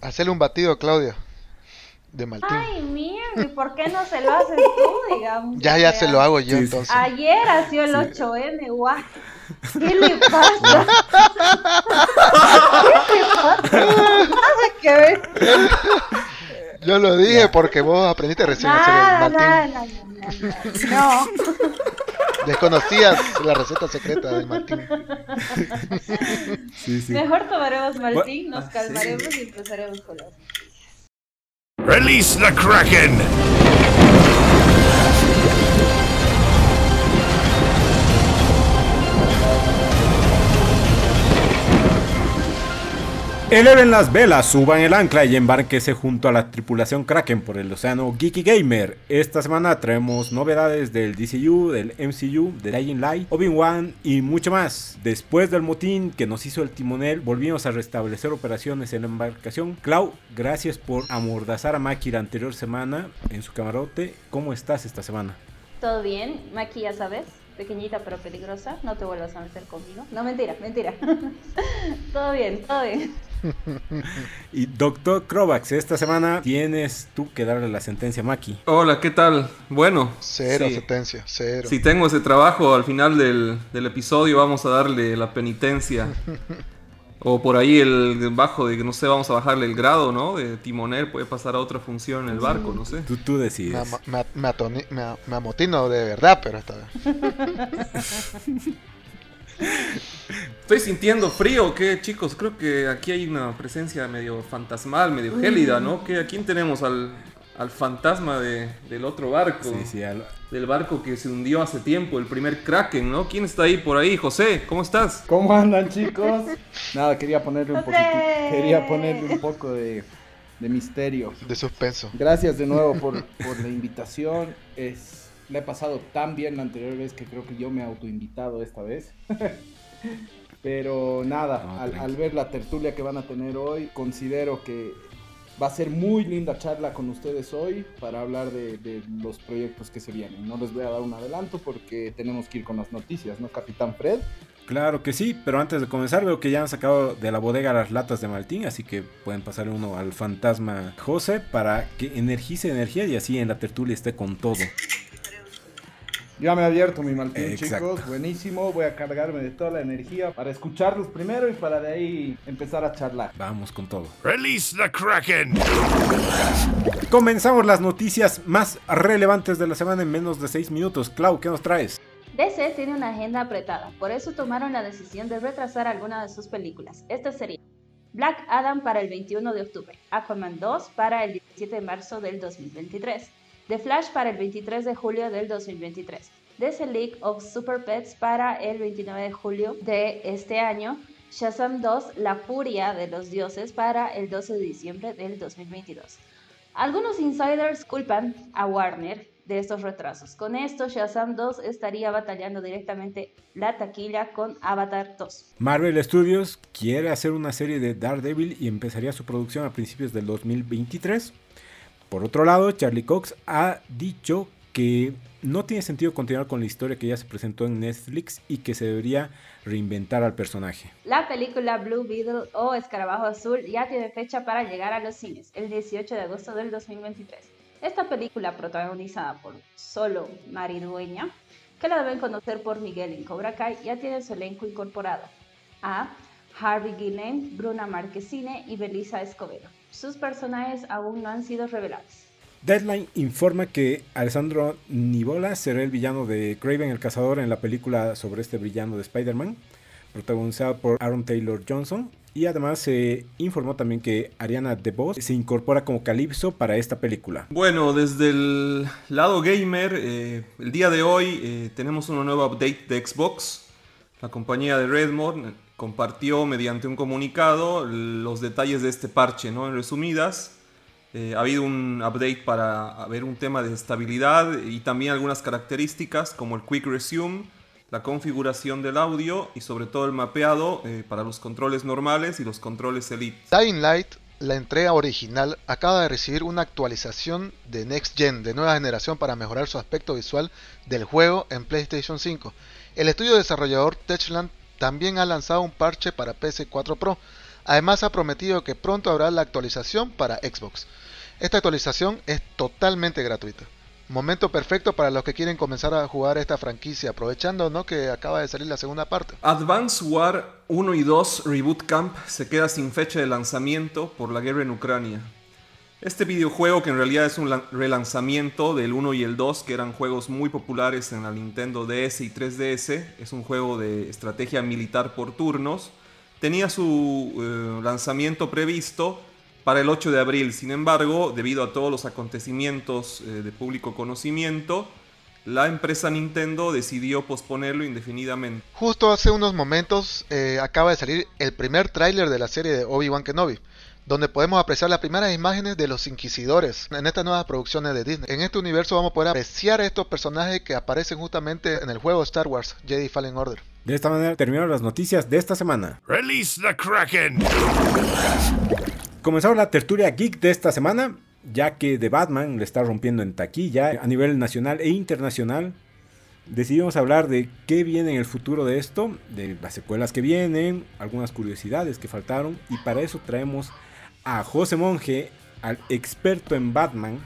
Hacerle un batido, Claudia. De Maltín. Ay, mierda, ¿y por qué no se lo haces tú, digamos? ya, ya se lo hago yo entonces. Ayer ha el 8M, guau. ¿Qué le pasa? ¿Qué le pasa? ¿Qué ver? Yo lo dije porque vos aprendiste recién a hacer el Martín. No, no, no, no. Desconocías la receta secreta de Martín. Sí, sí. Mejor tomaremos Martín, nos ah, calmaremos y empezaremos con las Release the Kraken! Eleven las velas, suban el ancla y embarquese junto a la tripulación Kraken por el océano Geeky Gamer. Esta semana traemos novedades del DCU, del MCU, de Dying Light, Obi-Wan y mucho más. Después del motín que nos hizo el timonel, volvimos a restablecer operaciones en la embarcación. Clau, gracias por amordazar a Maki la anterior semana en su camarote. ¿Cómo estás esta semana? Todo bien, Maki ya sabes pequeñita pero peligrosa, no te vuelvas a meter conmigo. No, mentira, mentira. todo bien, todo bien. y doctor Krovax, esta semana tienes tú que darle la sentencia a Maki. Hola, ¿qué tal? Bueno. Cero sentencia, cero. Si tengo ese trabajo al final del, del episodio, vamos a darle la penitencia. O por ahí el bajo de que no sé, vamos a bajarle el grado, ¿no? De timonel puede pasar a otra función en el barco, no sé. Tú, tú decides. Me, me, amotino de verdad, pero esta Estoy sintiendo frío, ¿qué chicos? Creo que aquí hay una presencia medio fantasmal, medio gélida, ¿no? ¿Qué, ¿A quién tenemos al, al fantasma de, del otro barco. Sí, sí, Del barco que se hundió hace tiempo, el primer Kraken, ¿no? ¿Quién está ahí por ahí? José, ¿cómo estás? ¿Cómo andan, chicos? Nada, quería ponerle un poquito, quería ponerle un poco de, de, misterio. De suspenso. Gracias de nuevo por, por la invitación. Es, le he pasado tan bien la anterior vez que creo que yo me he autoinvitado esta vez. Pero nada, al, al, ver la tertulia que van a tener hoy, considero que Va a ser muy linda charla con ustedes hoy para hablar de, los proyectos que se vienen. No les voy a dar un adelanto porque tenemos que ir con las noticias, ¿no, Capitán Fred? Claro que sí, pero antes de comenzar veo que ya han sacado de la bodega las latas de Maltín, así que pueden pasar uno al fantasma José para que energice energía y así en la tertulia esté con todo. Ya me he abierto mi Maltín, chicos. Buenísimo. Voy a cargarme de toda la energía para escucharlos primero y para de ahí empezar a charlar. Vamos con todo. Release the Kraken. Comenzamos las noticias más relevantes de la semana en menos de 6 minutos. Clau, ¿qué nos traes? DC tiene una agenda apretada, por eso tomaron la decisión de retrasar alguna de sus películas. Esta sería Black Adam para el 21 de octubre, Aquaman 2 para el 17 de marzo del 2023. The Flash para el 23 de julio del 2023. The League of Super Pets para el 29 de julio de este año. Shazam 2, La Furia de los Dioses para el 12 de diciembre del 2022. Algunos insiders culpan a Warner de estos retrasos. Con esto, Shazam 2 estaría batallando directamente la taquilla con Avatar 2. Marvel Studios quiere hacer una serie de Daredevil y empezaría su producción a principios del 2023. Por otro lado, Charlie Cox ha dicho que no tiene sentido continuar con la historia que ya se presentó en Netflix y que se debería reinventar al personaje. La película Blue Beetle o Escarabajo Azul ya tiene fecha para llegar a los cines, el 18 de agosto del 2023. Esta película, protagonizada por solo Mari Dueña, que la deben conocer por Miguel en Cobra Kai, ya tiene su elenco incorporado a Harvey Guillen, Bruna Marquezine y Belisa Escobedo. Sus personajes aún no han sido revelados. Deadline informa que Alessandro Nivola será el villano de Craven el Cazador en la película sobre este villano de Spider-Man, protagonizado por Aaron Taylor Johnson. Y además se informó también que Ariana DeBose se incorpora como Calypso para esta película. Bueno, desde el lado gamer, eh, el día de hoy eh, tenemos una nueva update de Xbox. La compañía de Redmond compartió mediante un comunicado los detalles de este parche, ¿no? En resumidas, eh, ha habido un update para ver un tema de estabilidad y también algunas características como el Quick Resume, la configuración del audio y sobre todo el mapeado eh, para los controles normales y los controles Elite. Dying Light, la entrega original, acaba de recibir una actualización de Next Gen de nueva generación para mejorar su aspecto visual del juego en PlayStation 5. El estudio desarrollador Techland también ha lanzado un parche para PS4 Pro. Además ha prometido que pronto habrá la actualización para Xbox. Esta actualización es totalmente gratuita. Momento perfecto para los que quieren comenzar a jugar esta franquicia, aprovechando ¿no? que acaba de salir la segunda parte. Advance War 1 y 2 Reboot Camp se queda sin fecha de lanzamiento por la guerra en Ucrania. Este videojuego, que en realidad es un relanzamiento del 1 y el 2, que eran juegos muy populares en la Nintendo DS y 3DS, es un juego de estrategia militar por turnos, tenía su eh, lanzamiento previsto para el 8 de abril. Sin embargo, debido a todos los acontecimientos eh, de público conocimiento, la empresa Nintendo decidió posponerlo indefinidamente. Justo hace unos momentos eh, acaba de salir el primer tráiler de la serie de Obi-Wan Kenobi donde podemos apreciar las primeras imágenes de los inquisidores en estas nuevas producciones de Disney. En este universo vamos a poder apreciar estos personajes que aparecen justamente en el juego Star Wars Jedi Fallen Order. De esta manera terminaron las noticias de esta semana. Release the Kraken. Comenzamos la tertulia geek de esta semana, ya que The Batman le está rompiendo en taquilla a nivel nacional e internacional. Decidimos hablar de qué viene en el futuro de esto, de las secuelas que vienen, algunas curiosidades que faltaron y para eso traemos a José Monge, al experto en Batman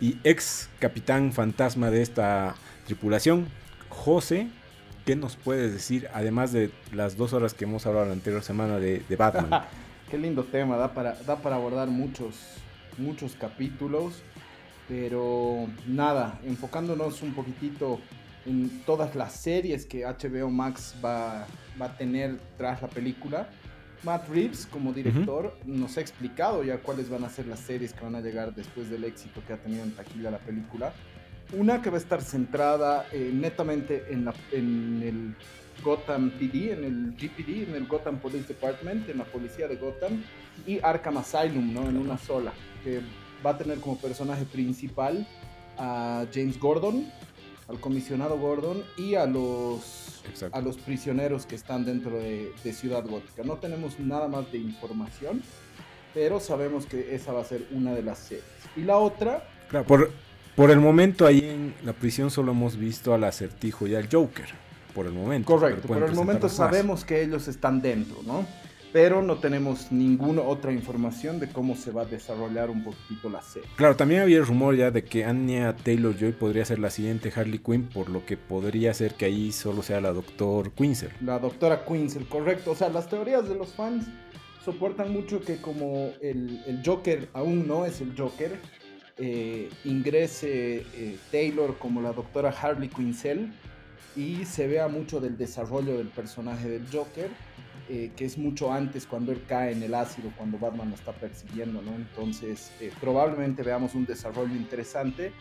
y ex capitán fantasma de esta tripulación. José, ¿qué nos puedes decir, además de las dos horas que hemos hablado la anterior semana de, Batman? Qué lindo tema, da para, da para abordar muchos, muchos capítulos, pero nada, enfocándonos un poquitito en todas las series que HBO Max va a tener tras la película Matt Reeves como director nos ha explicado ya cuáles van a ser las series que van a llegar después del éxito que ha tenido en taquilla la película. Una que va a estar centrada eh, netamente en, en el Gotham PD, en el GPD, en el Gotham Police Department, en la policía de Gotham, y Arkham Asylum, ¿no? En una sola, que va a tener como personaje principal a James Gordon, al comisionado Gordon y a los, a los prisioneros que están dentro de, Ciudad Gótica. No tenemos nada más de información, pero sabemos que esa va a ser una de las series. Y la otra... Claro, por, por el momento ahí en la prisión solo hemos visto al acertijo y al Joker. Por el momento. Correcto, por el momento sabemos que ellos están dentro, ¿no? Pero no tenemos ninguna otra información de cómo se va a desarrollar un poquito la serie. Claro, también había el rumor ya de que Anya Taylor Joy podría ser la siguiente Harley Quinn, por lo que podría ser que ahí solo sea la doctor Quinzel. La doctora Quinzel, correcto. O sea, las teorías de los fans soportan mucho que como el, Joker aún no es el Joker, eh, ingrese eh, Taylor como la doctora Harley Quinzel y se vea mucho del desarrollo del personaje del Joker eh, que es mucho antes cuando él cae en el ácido, cuando Batman lo está persiguiendo, ¿no? Entonces, eh, probablemente veamos un desarrollo interesante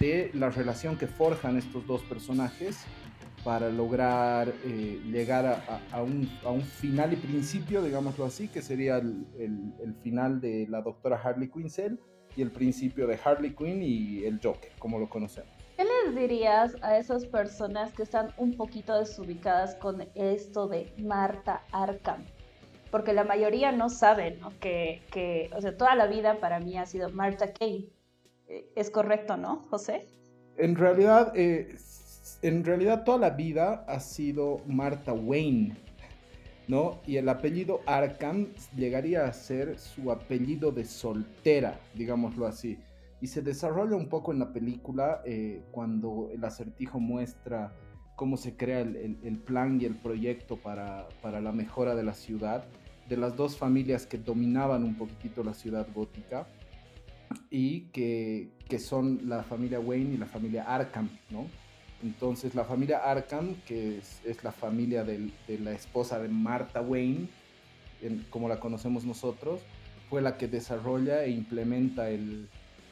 de la relación que forjan estos dos personajes para lograr eh, llegar a, un, final y principio, digámoslo así, que sería el, final de la doctora Harley Quinzel y el principio de Harley Quinn y el Joker, como lo conocemos. ¿Qué les dirías a esas personas que están un poquito desubicadas con esto de Marta Arkham? Porque la mayoría no saben Que, que, o sea, toda la vida para mí ha sido Marta Kane. Eh, ¿Es correcto, no, José? En realidad, eh, en realidad toda la vida ha sido Marta Wayne, ¿no? Y el apellido Arkham llegaría a ser su apellido de soltera, digámoslo así y se desarrolla un poco en la película eh, cuando el acertijo muestra cómo se crea el, plan y el proyecto para, para, la mejora de la ciudad, de las dos familias que dominaban un poquitito la ciudad gótica y que, que son la familia Wayne y la familia Arkham, ¿no? Entonces la familia Arkham, que es, es la familia de la esposa de Martha Wayne, como la conocemos nosotros, fue la que desarrolla e implementa el,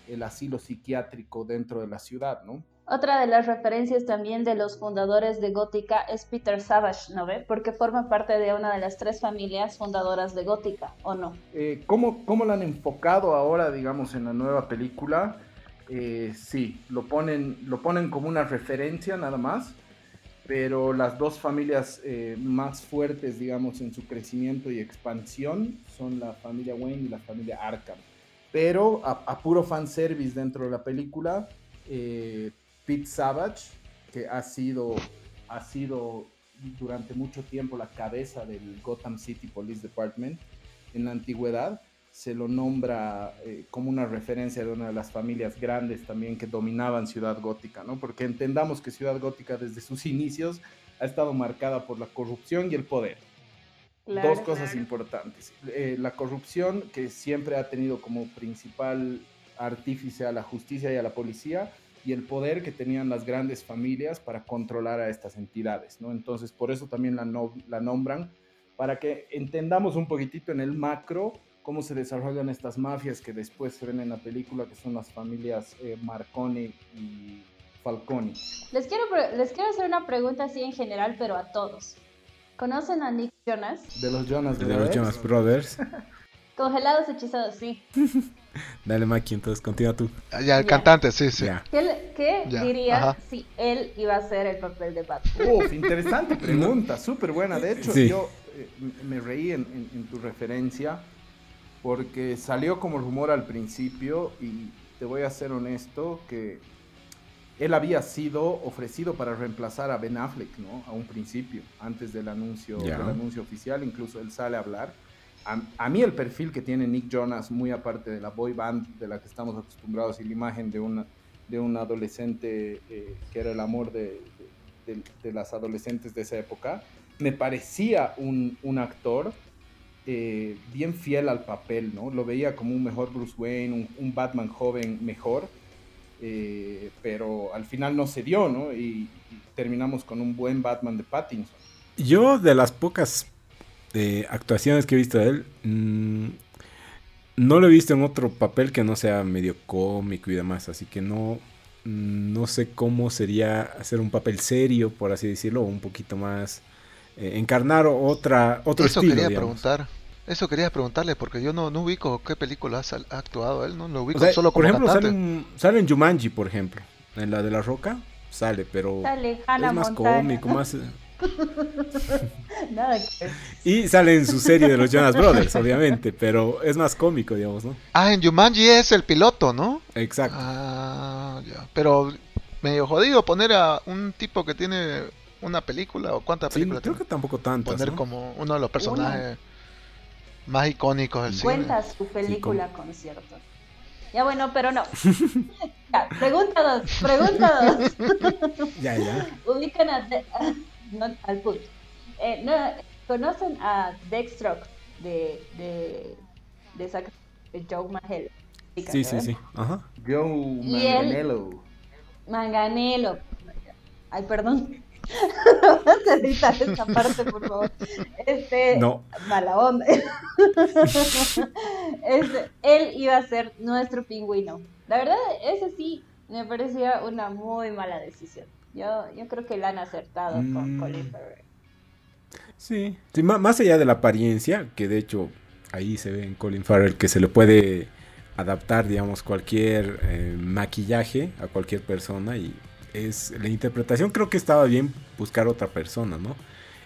el asilo psiquiátrico dentro de la ciudad, ¿no? Otra de las referencias también de los fundadores de Gótica es Peter Savage, ¿no ve? Porque forma parte de una de las tres familias fundadoras de Gótica, ¿o no? Eh, ¿cómo, ¿Cómo lo han enfocado ahora, digamos, en la nueva película? Eh, sí, lo ponen, lo ponen como una referencia nada más, pero las dos familias eh, más fuertes, digamos, en su crecimiento y expansión son la familia Wayne y la familia Arkham. Pero a, puro fanservice dentro de la película, eh, Pete Savage, que ha sido, ha sido durante mucho tiempo la cabeza del Gotham City Police Department, en la antigüedad se lo nombra eh, como una referencia de una de las familias grandes también que dominaban Ciudad Gótica, ¿no? Porque entendamos que Ciudad Gótica desde sus inicios ha estado marcada por la corrupción y el poder. Dos cosas importantes. Eh, la corrupción, que siempre ha tenido como principal artífice a la justicia y a la policía, y el poder que tenían las grandes familias para controlar a estas entidades, ¿no? Entonces, por eso también la, la nombran, para que entendamos un poquitito en el macro cómo se desarrollan estas mafias que después se ven en la película, que son las familias eh, Marconi y Falconi. Les quiero, les quiero hacer una pregunta así en general, pero a todos. ¿Conocen a Nick Jonas? De los Jonas Brothers. De los Jonas Brothers. Congelados, hechizados, sí. Dale, Maki, entonces continúa tú. Ah, ya, el cantante, sí, sí. ¿Qué, qué diría si él iba a hacer el papel de Batman? Uf, interesante pregunta, súper buena. De hecho, yo eh, me reí en, tu referencia porque salió como rumor al principio y te voy a ser honesto que él había sido ofrecido para reemplazar a Ben Affleck, ¿no? A un principio, antes del anuncio, del anuncio oficial, incluso él sale a hablar. A, mí el perfil que tiene Nick Jonas, muy aparte de la boy band de la que estamos acostumbrados y la imagen de una de un adolescente eh, que era el amor de, de, las adolescentes de esa época, me parecía un, un actor eh, bien fiel al papel, ¿no? Lo veía como un mejor Bruce Wayne, un, un Batman joven mejor, eh, pero al final no se dio, ¿no? Y, terminamos con un buen Batman de Pattinson. Yo de las pocas eh, actuaciones que he visto de él, mm, no lo he visto en otro papel que no sea medio cómico y demás, así que no, no sé cómo sería hacer un papel serio, por así decirlo, o un poquito más eh, encarnar otra otro Eso estilo. quería preguntar. Eso quería preguntarle porque yo no, no ubico qué película ha, actuado él, no lo ubico solo como Por ejemplo, sale en, sale en, Jumanji, por ejemplo, en la de la Roca, sale, pero es más cómico, más... Nada que... Y sale en su serie de los Jonas Brothers, obviamente, pero es más cómico, digamos, ¿no? Ah, en Jumanji es el piloto, ¿no? Exacto. Ah, ya. Pero medio jodido poner a un tipo que tiene una película o cuántas películas creo que tampoco tanto. Poner como uno de los personajes más icónicos del Cuenta su película concierto. Ya bueno, pero no. ya, pregunta dos, pregunta dos. ya, ya. Ubican a... no, al punto. Eh, no, ¿Conocen a Dextrox de, de, de, Joe Manganiello? Sí, sí, sí. Ajá. Joe Manganello. Manganello. Ay, perdón. Vas a editar esta parte, por favor. Este, no. Mala onda. este, él iba a ser nuestro pingüino. La verdad, ese sí me parecía una muy mala decisión. Yo, yo creo que la han acertado con mm. Colin Farrell. Sí. más allá de la apariencia, que de hecho ahí se ve en Colin Farrell que se le puede adaptar, digamos, cualquier eh, maquillaje a cualquier persona y es la interpretación creo que estaba bien buscar otra persona, ¿no?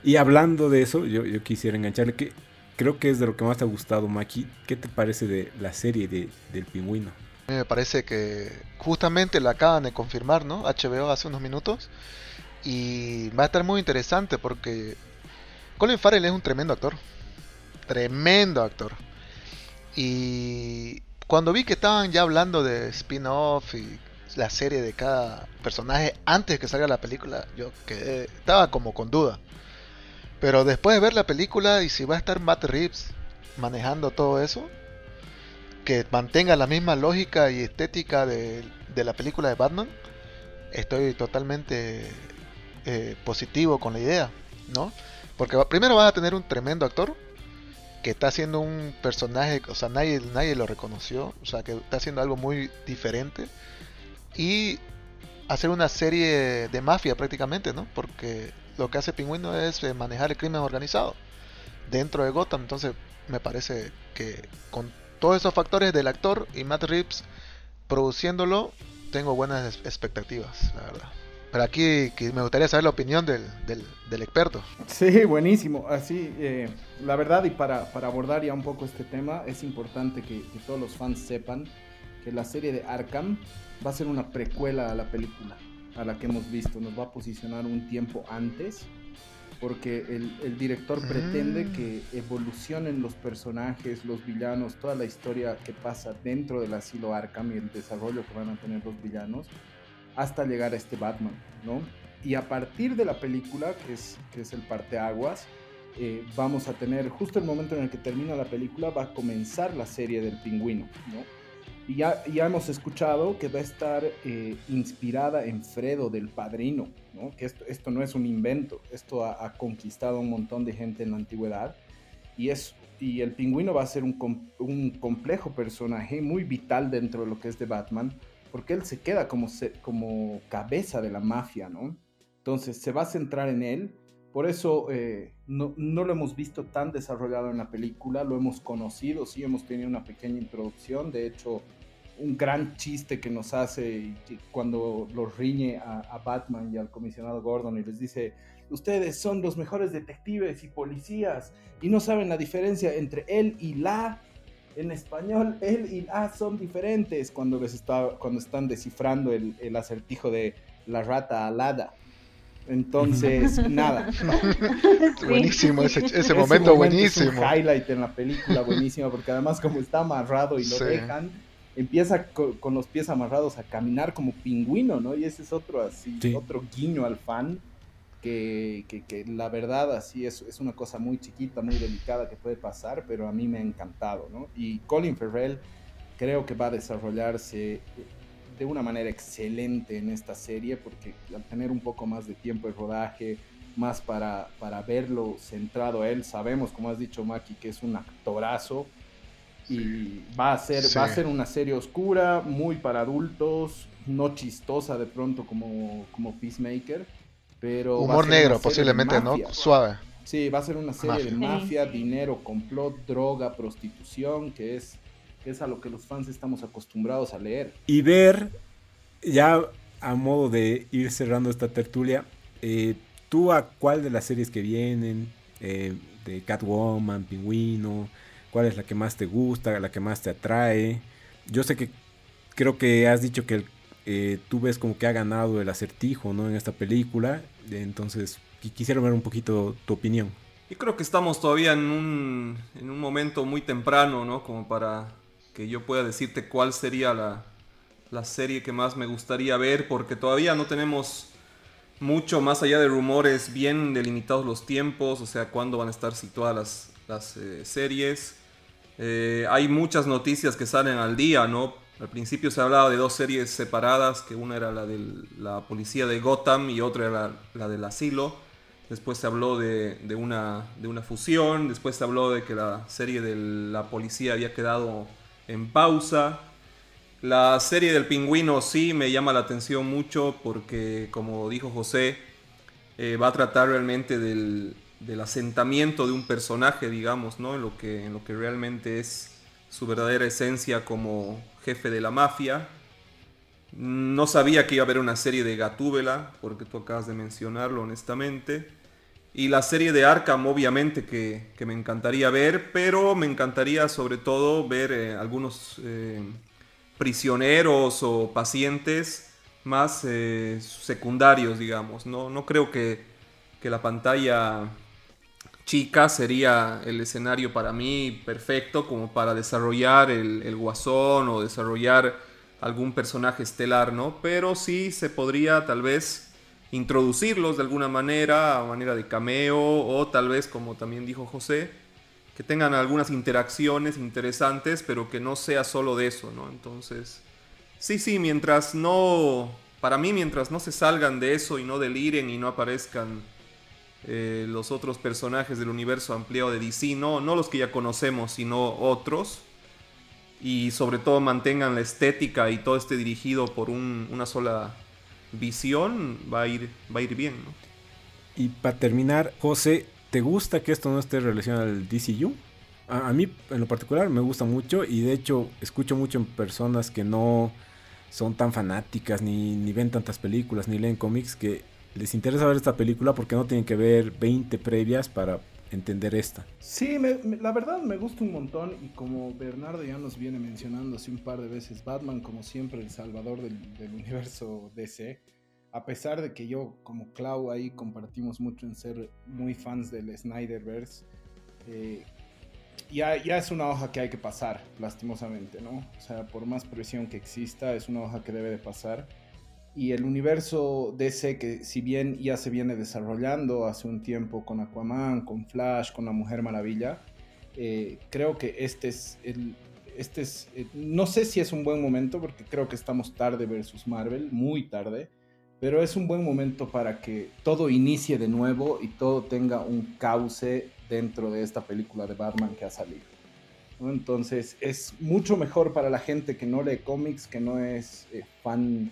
Y hablando de eso, yo, yo quisiera engancharle que creo que es de lo que más te ha gustado, Maki. ¿Qué te parece de la serie de, del pingüino? Me parece que justamente la acaban de confirmar, ¿no? HBO hace unos minutos. Y va a estar muy interesante porque Colin Farrell es un tremendo actor. Tremendo actor. Y cuando vi que estaban ya hablando de spin-off y la serie de cada personaje antes de que salga la película, yo quedé, estaba como con duda. Pero después de ver la película y si va a estar Matt Reeves manejando todo eso, que mantenga la misma lógica y estética de, la película de Batman, estoy totalmente eh, positivo con la idea, ¿no? Porque primero vas a tener un tremendo actor que está haciendo un personaje, o sea, nadie, nadie lo reconoció, o sea, que está haciendo algo muy diferente y hacer una serie de mafia prácticamente, ¿no? Porque lo que hace Pingüino es eh, manejar el crimen organizado dentro de Gotham, entonces me parece que con todos esos factores del actor y Matt Reeves produciéndolo, tengo buenas expectativas, la verdad. Pero aquí me gustaría saber la opinión del, del, experto. Sí, buenísimo. Así, eh, la verdad, y para, para, abordar ya un poco este tema, es importante que, que, todos los fans sepan la serie de Arkham va a ser una precuela a la película, a la que hemos visto. Nos va a posicionar un tiempo antes porque el, director pretende mm. que evolucionen los personajes, los villanos, toda la historia que pasa dentro del asilo Arkham y el desarrollo que van a tener los villanos hasta llegar a este Batman, ¿no? Y a partir de la película, que es, que es el parteaguas, eh, vamos a tener, justo el momento en el que termina la película, va a comenzar la serie del pingüino, ¿no? Y ya, ya hemos escuchado que va a estar eh, inspirada en Fredo del Padrino, ¿no? que esto, esto no es un invento, esto ha, conquistado a un montón de gente en la antigüedad. Y, es, y el pingüino va a ser un, un complejo personaje muy vital dentro de lo que es de Batman, porque él se queda como, como cabeza de la mafia, ¿no? Entonces se va a centrar en él. Por eso eh, no, no, lo hemos visto tan desarrollado en la película, lo hemos conocido, sí hemos tenido una pequeña introducción, de hecho un gran chiste que nos hace cuando los riñe a, Batman y al comisionado Gordon y les dice, ustedes son los mejores detectives y policías y no saben la diferencia entre él y la. En español, él y la son diferentes cuando, les está, cuando están descifrando el, acertijo de la rata alada. Entonces, nada. Buenísimo, ese, momento, buenísimo. Es un highlight en la película, buenísimo, porque además como está amarrado y lo dejan, empieza con, los pies amarrados a caminar como pingüino, ¿no? Y ese es otro así, otro guiño al fan. Que, que, la verdad así es, es una cosa muy chiquita, muy delicada que puede pasar, pero a mí me ha encantado, ¿no? Y Colin Farrell creo que va a desarrollarse de una manera excelente en esta serie, porque al tener un poco más de tiempo de rodaje, más para, para verlo centrado a él, sabemos, como has dicho Maki, que es un actorazo, y va a ser va a ser una serie oscura muy para adultos no chistosa de pronto como como Peacemaker pero humor negro posiblemente no suave. Sí va a ser una serie de mafia. dinero complot droga prostitución que es que es a lo que los fans estamos acostumbrados a leer. Y ver ya a modo de ir cerrando esta tertulia eh, tú a cuál de las series que vienen eh, de Catwoman Pingüino cuál es la que más te gusta, la que más te atrae. Yo sé que creo que has dicho que eh, tú ves como que ha ganado el acertijo ¿no? en esta película, entonces quisiera ver un poquito tu opinión. Yo creo que estamos todavía en un, en un momento muy temprano, ¿no? Como para que yo pueda decirte cuál sería la, la serie que más me gustaría ver, porque todavía no tenemos mucho más allá de rumores bien delimitados los tiempos, o sea, cuándo van a estar situadas las, eh, series. Eh, hay muchas noticias que salen al día, ¿no? Al principio se hablaba de dos series separadas, que una era la de la policía de Gotham y otra era la, del asilo. Después se habló de, una, de una fusión, después se habló de que la serie de la policía había quedado en pausa. La serie del pingüino sí me llama la atención mucho porque, como dijo José, eh, va a tratar realmente del, del asentamiento de un personaje, digamos, ¿no? En lo que, en lo que realmente es su verdadera esencia como jefe de la mafia. No sabía que iba a haber una serie de Gatúbela, porque tú acabas de mencionarlo honestamente. Y la serie de Arkham, obviamente, que, me encantaría ver, pero me encantaría sobre todo ver eh, algunos eh, prisioneros o pacientes más eh, secundarios, digamos. No, no creo que, que la pantalla chica sería el escenario para mí perfecto como para desarrollar el, guasón o desarrollar algún personaje estelar, ¿no? Pero sí se podría tal vez introducirlos de alguna manera, a manera de cameo, o tal vez, como también dijo José, que tengan algunas interacciones interesantes, pero que no sea solo de eso, ¿no? Entonces, sí, sí, mientras no, para mí, mientras no se salgan de eso y no deliren y no aparezcan eh, los otros personajes del universo ampliado de DC, no, no los que ya conocemos, sino otros. Y sobre todo mantengan la estética y todo esté dirigido por una sola visión, va a ir, va a ir bien. Y para terminar, José, ¿te gusta que esto no esté relacionado al DCU? A, a mí en lo particular me gusta mucho y de hecho escucho mucho en personas que no son tan fanáticas, ni, ni ven tantas películas, ni leen cómics, que les interesa ver esta película porque no tienen que ver 20 previas para entender esta. Sí, la verdad me gusta un montón y como Bernardo ya nos viene mencionando así un par de veces, Batman como siempre el salvador del, universo DC, a pesar de que yo como Clau ahí compartimos mucho en ser muy fans del Snyderverse, eh, ya, ya es una hoja que hay que pasar, lastimosamente, ¿no? O sea, por más presión que exista, es una hoja que debe de pasar. Y el universo DC, que si bien ya se viene desarrollando hace un tiempo con Aquaman, con Flash, con la Mujer Maravilla, eh, creo que este es el... Este es, eh, no sé si es un buen momento porque creo que estamos tarde versus Marvel, muy tarde, pero es un buen momento para que todo inicie de nuevo y todo tenga un cauce dentro de esta película de Batman que ha salido. Entonces es mucho mejor para la gente que no lee cómics, que no es eh, fan,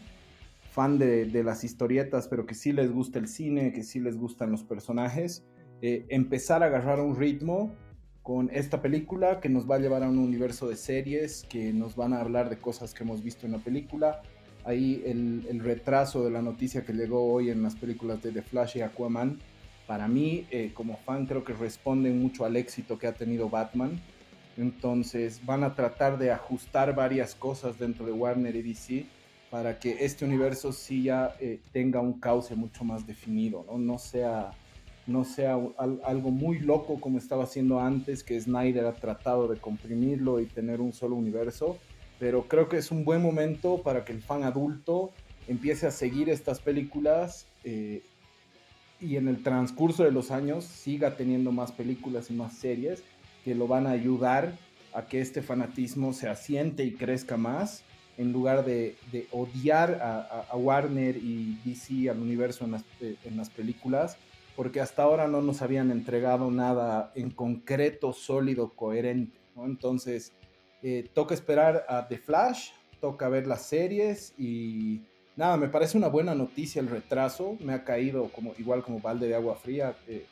fan de, de, las historietas, pero que sí les gusta el cine, que sí les gustan los personajes, eh, empezar a agarrar un ritmo con esta película que nos va a llevar a un universo de series, que nos van a hablar de cosas que hemos visto en la película. Ahí el, el retraso de la noticia que llegó hoy en las películas de The Flash y Aquaman, para mí, eh, como fan, creo que responden mucho al éxito que ha tenido Batman. Entonces van a tratar de ajustar varias cosas dentro de Warner y DC para que este universo sí ya eh, tenga un cauce mucho más definido, ¿no? No sea, no sea al, algo muy loco como estaba haciendo antes, que Snyder ha tratado de comprimirlo y tener un solo universo, pero creo que es un buen momento para que el fan adulto empiece a seguir estas películas eh, y en el transcurso de los años siga teniendo más películas y más series que lo van a ayudar a que este fanatismo se asiente y crezca más en lugar de, de odiar a, a, Warner y DC al universo en las, en las, películas, porque hasta ahora no nos habían entregado nada en concreto, sólido, coherente. ¿no? Entonces, eh, toca esperar a The Flash, toca ver las series y nada, me parece una buena noticia el retraso. Me ha caído como, igual como balde de agua fría eh,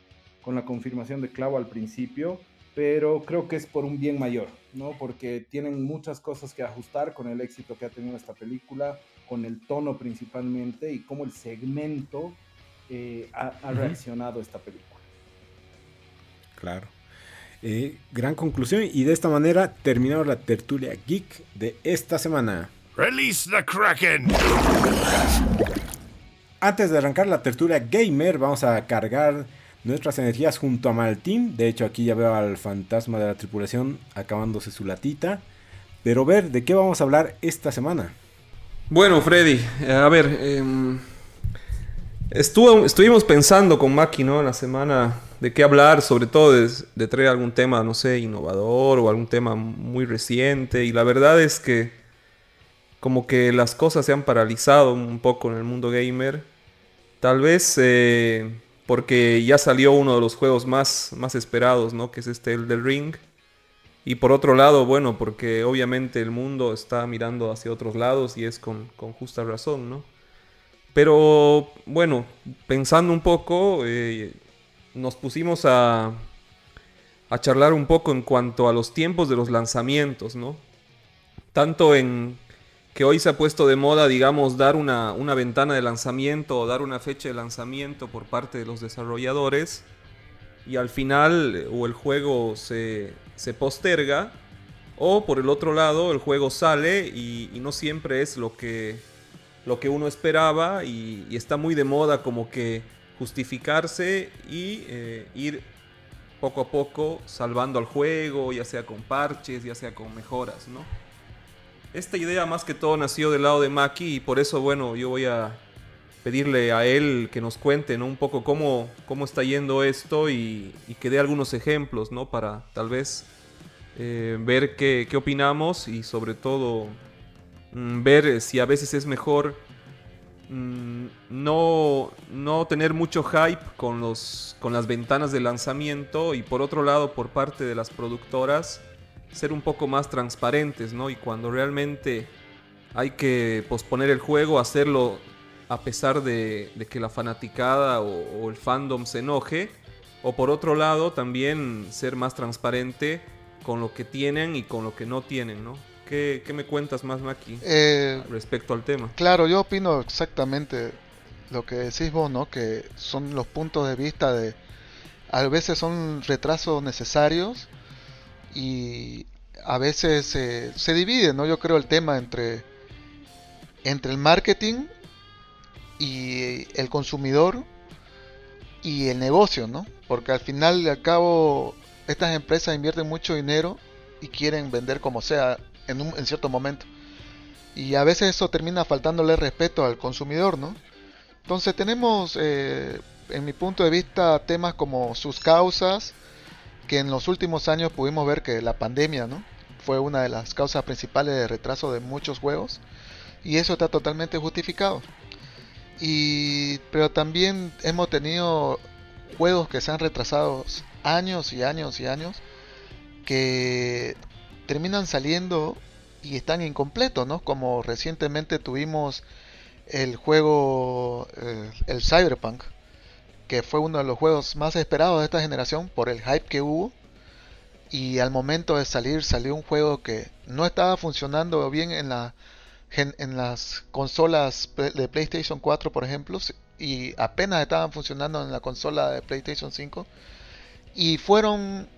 con la confirmación de Clavo al principio, pero creo que es por un bien mayor, ¿no? Porque tienen muchas cosas que ajustar con el éxito que ha tenido esta película, con el tono principalmente y cómo el segmento eh, ha, ha uh -huh. reaccionado a esta película. Claro. Eh, gran conclusión y de esta manera terminamos la tertulia geek de esta semana. Release the Kraken. Antes de arrancar la tertulia gamer, vamos a cargar nuestras energías junto a Maltín. De hecho, aquí ya veo al fantasma de la tripulación acabándose su latita. Pero ver, ¿de qué vamos a hablar esta semana? Bueno, Freddy, a ver, eh, estuvo, estuvimos pensando con Maki, ¿no? En la semana de qué hablar, sobre todo de, de traer algún tema, no sé, innovador o algún tema muy reciente. Y la verdad es que como que las cosas se han paralizado un poco en el mundo gamer. Tal vez eh, porque ya salió uno de los juegos más, más esperados, ¿no? Que es este el del Ring. Y por otro lado, bueno, porque obviamente el mundo está mirando hacia otros lados y es con, con justa razón, ¿no? Pero bueno, pensando un poco, eh, nos pusimos a, a charlar un poco en cuanto a los tiempos de los lanzamientos, ¿no? Tanto en que hoy se ha puesto de moda, digamos, dar una, una, ventana de lanzamiento o dar una fecha de lanzamiento por parte de los desarrolladores y al final o el juego se, se posterga o por el otro lado el juego sale y, no siempre es lo que, lo que uno esperaba y, y, está muy de moda como que justificarse y eh, ir poco a poco salvando al juego, ya sea con parches, ya sea con mejoras, ¿no? Esta idea más que todo nació del lado de Maki y por eso, bueno, yo voy a pedirle a él que nos cuente ¿no? un poco cómo, cómo está yendo esto y, y, que dé algunos ejemplos, ¿no? Para tal vez eh, ver qué, qué, opinamos y sobre todo mmm, ver si a veces es mejor mmm, no, no tener mucho hype con, los, con las ventanas de lanzamiento y por otro lado por parte de las productoras ser un poco más transparentes, ¿no? Y cuando realmente hay que posponer el juego, hacerlo a pesar de, de que la fanaticada o, o, el fandom se enoje. O por otro lado, también ser más transparente con lo que tienen y con lo que no tienen, ¿no? ¿Qué, qué me cuentas más, Maki, eh, respecto al tema? Claro, yo opino exactamente lo que decís vos, ¿no? Que son los puntos de vista de... A veces son retrasos necesarios y a veces eh, se divide, ¿no? Yo creo el tema entre, entre el marketing y el consumidor y el negocio, ¿no? Porque al final y al cabo estas empresas invierten mucho dinero y quieren vender como sea en, un, en cierto momento. Y a veces eso termina faltándole respeto al consumidor, ¿no? Entonces tenemos, eh, en mi punto de vista, temas como sus causas, que en los últimos años pudimos ver que la pandemia, ¿no? Fue una de las causas principales de retraso de muchos juegos. Y eso está totalmente justificado. Y, pero también hemos tenido juegos que se han retrasado años y años y años que terminan saliendo y están incompletos, ¿no? Como recientemente tuvimos el juego, eh, el Cyberpunk, que fue uno de los juegos más esperados de esta generación por el hype que hubo. Y al momento de salir salió un juego que no estaba funcionando bien en, la, en las consolas de PlayStation 4, por ejemplo, y apenas estaban funcionando en la consola de PlayStation 5. Y fueron,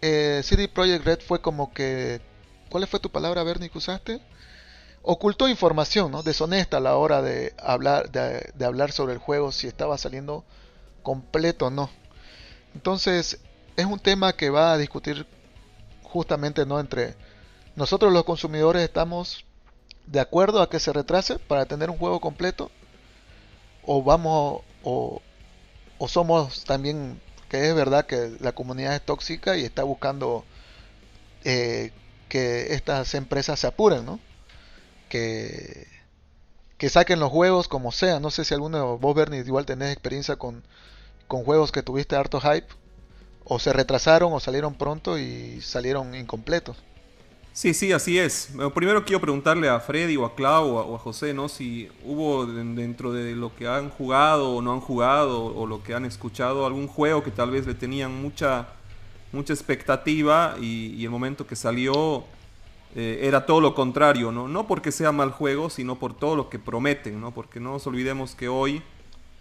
eh, CD Projekt Red fue como que, ¿cuál fue tu palabra, Bernie, que usaste? Ocultó información, ¿no? Deshonesta a la hora de hablar, de hablar sobre el juego, si estaba saliendo completo no. Entonces, es un tema que va a discutir justamente no entre nosotros los consumidores estamos de acuerdo a que se retrase para tener un juego completo o vamos o, o somos también que es verdad que la comunidad es tóxica y está buscando eh, que estas empresas se apuren, ¿no? Que, que saquen los juegos como sea. No sé si alguno vos, Bernie, igual tenés experiencia con, con juegos que tuviste harto hype o se retrasaron o salieron pronto y salieron incompletos. Sí, sí, así es. Primero quiero preguntarle a Freddy o a Clau o a, José, ¿no? Si hubo dentro de lo que han jugado o no han jugado o lo que han escuchado algún juego que tal vez le tenían mucha, mucha expectativa y, el momento que salió eh, era todo lo contrario, ¿no? No porque sea mal juego, sino por todo lo que prometen, ¿no? Porque no nos olvidemos que hoy